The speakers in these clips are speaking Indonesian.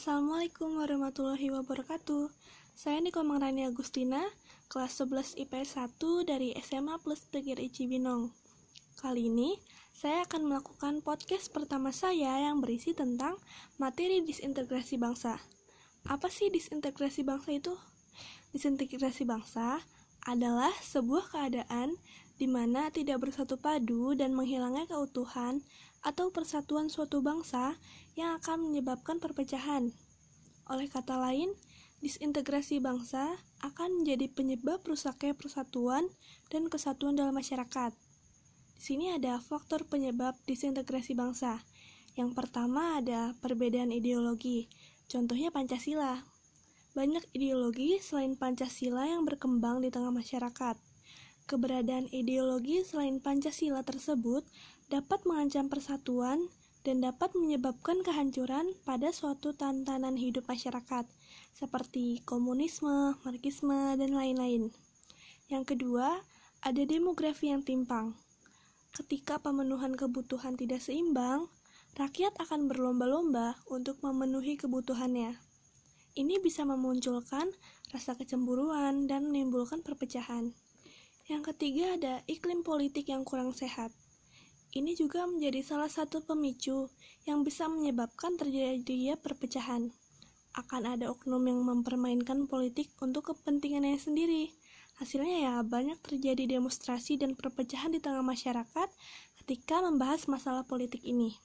Assalamualaikum warahmatullahi wabarakatuh. Saya Niko Mangrani Agustina, kelas 11 IPS 1 dari SMA Plus PGRI Cibinong. Kali ini, saya akan melakukan podcast pertama saya yang berisi tentang materi disintegrasi bangsa. Apa sih disintegrasi bangsa itu? Disintegrasi bangsa adalah sebuah keadaan di mana tidak bersatu padu dan menghilangnya keutuhan atau persatuan suatu bangsa yang akan menyebabkan perpecahan. Oleh kata lain, disintegrasi bangsa akan menjadi penyebab rusaknya persatuan dan kesatuan dalam masyarakat. Di sini ada faktor penyebab disintegrasi bangsa. Yang pertama ada perbedaan ideologi, contohnya Pancasila. Banyak ideologi selain Pancasila yang berkembang di tengah masyarakat. Keberadaan ideologi selain Pancasila tersebut dapat mengancam persatuan dan dapat menyebabkan kehancuran pada suatu tantanan hidup masyarakat, seperti komunisme, marxisme, dan lain-lain. Yang kedua, ada demografi yang timpang. Ketika pemenuhan kebutuhan tidak seimbang, rakyat akan berlomba-lomba untuk memenuhi kebutuhannya. Ini bisa memunculkan rasa kecemburuan dan menimbulkan perpecahan. Yang ketiga ada iklim politik yang kurang sehat. Ini juga menjadi salah satu pemicu yang bisa menyebabkan terjadinya perpecahan. Akan ada oknum yang mempermainkan politik untuk kepentingannya sendiri. Hasilnya ya banyak terjadi demonstrasi dan perpecahan di tengah masyarakat ketika membahas masalah politik ini.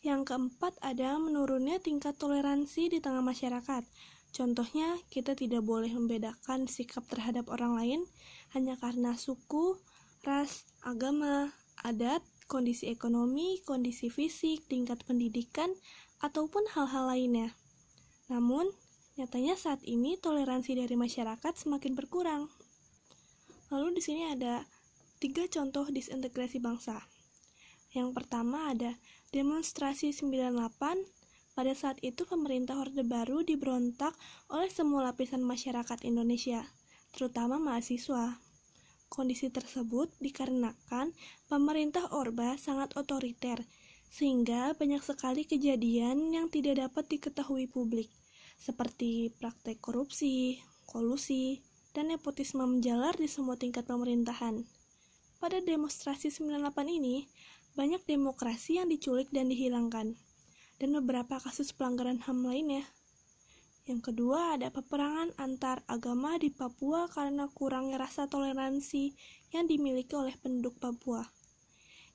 Yang keempat ada menurunnya tingkat toleransi di tengah masyarakat. Contohnya, kita tidak boleh membedakan sikap terhadap orang lain hanya karena suku, ras, agama, adat, kondisi ekonomi, kondisi fisik, tingkat pendidikan, ataupun hal-hal lainnya. Namun, nyatanya saat ini toleransi dari masyarakat semakin berkurang. Lalu di sini ada tiga contoh disintegrasi bangsa. Yang pertama ada demonstrasi 98 pada saat itu pemerintah Orde Baru diberontak oleh semua lapisan masyarakat Indonesia, terutama mahasiswa. Kondisi tersebut dikarenakan pemerintah Orba sangat otoriter, sehingga banyak sekali kejadian yang tidak dapat diketahui publik, seperti praktek korupsi, kolusi, dan nepotisme menjalar di semua tingkat pemerintahan. Pada demonstrasi 98 ini, banyak demokrasi yang diculik dan dihilangkan dan beberapa kasus pelanggaran HAM lainnya. Yang kedua, ada peperangan antar agama di Papua karena kurangnya rasa toleransi yang dimiliki oleh penduduk Papua.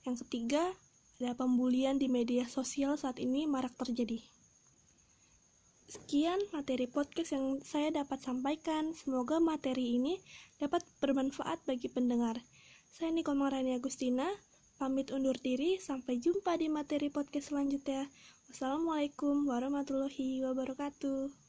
Yang ketiga, ada pembulian di media sosial saat ini marak terjadi. Sekian materi podcast yang saya dapat sampaikan. Semoga materi ini dapat bermanfaat bagi pendengar. Saya Niko Marani Agustina, pamit undur diri. Sampai jumpa di materi podcast selanjutnya. Wassalamualaikum warahmatullahi wabarakatuh.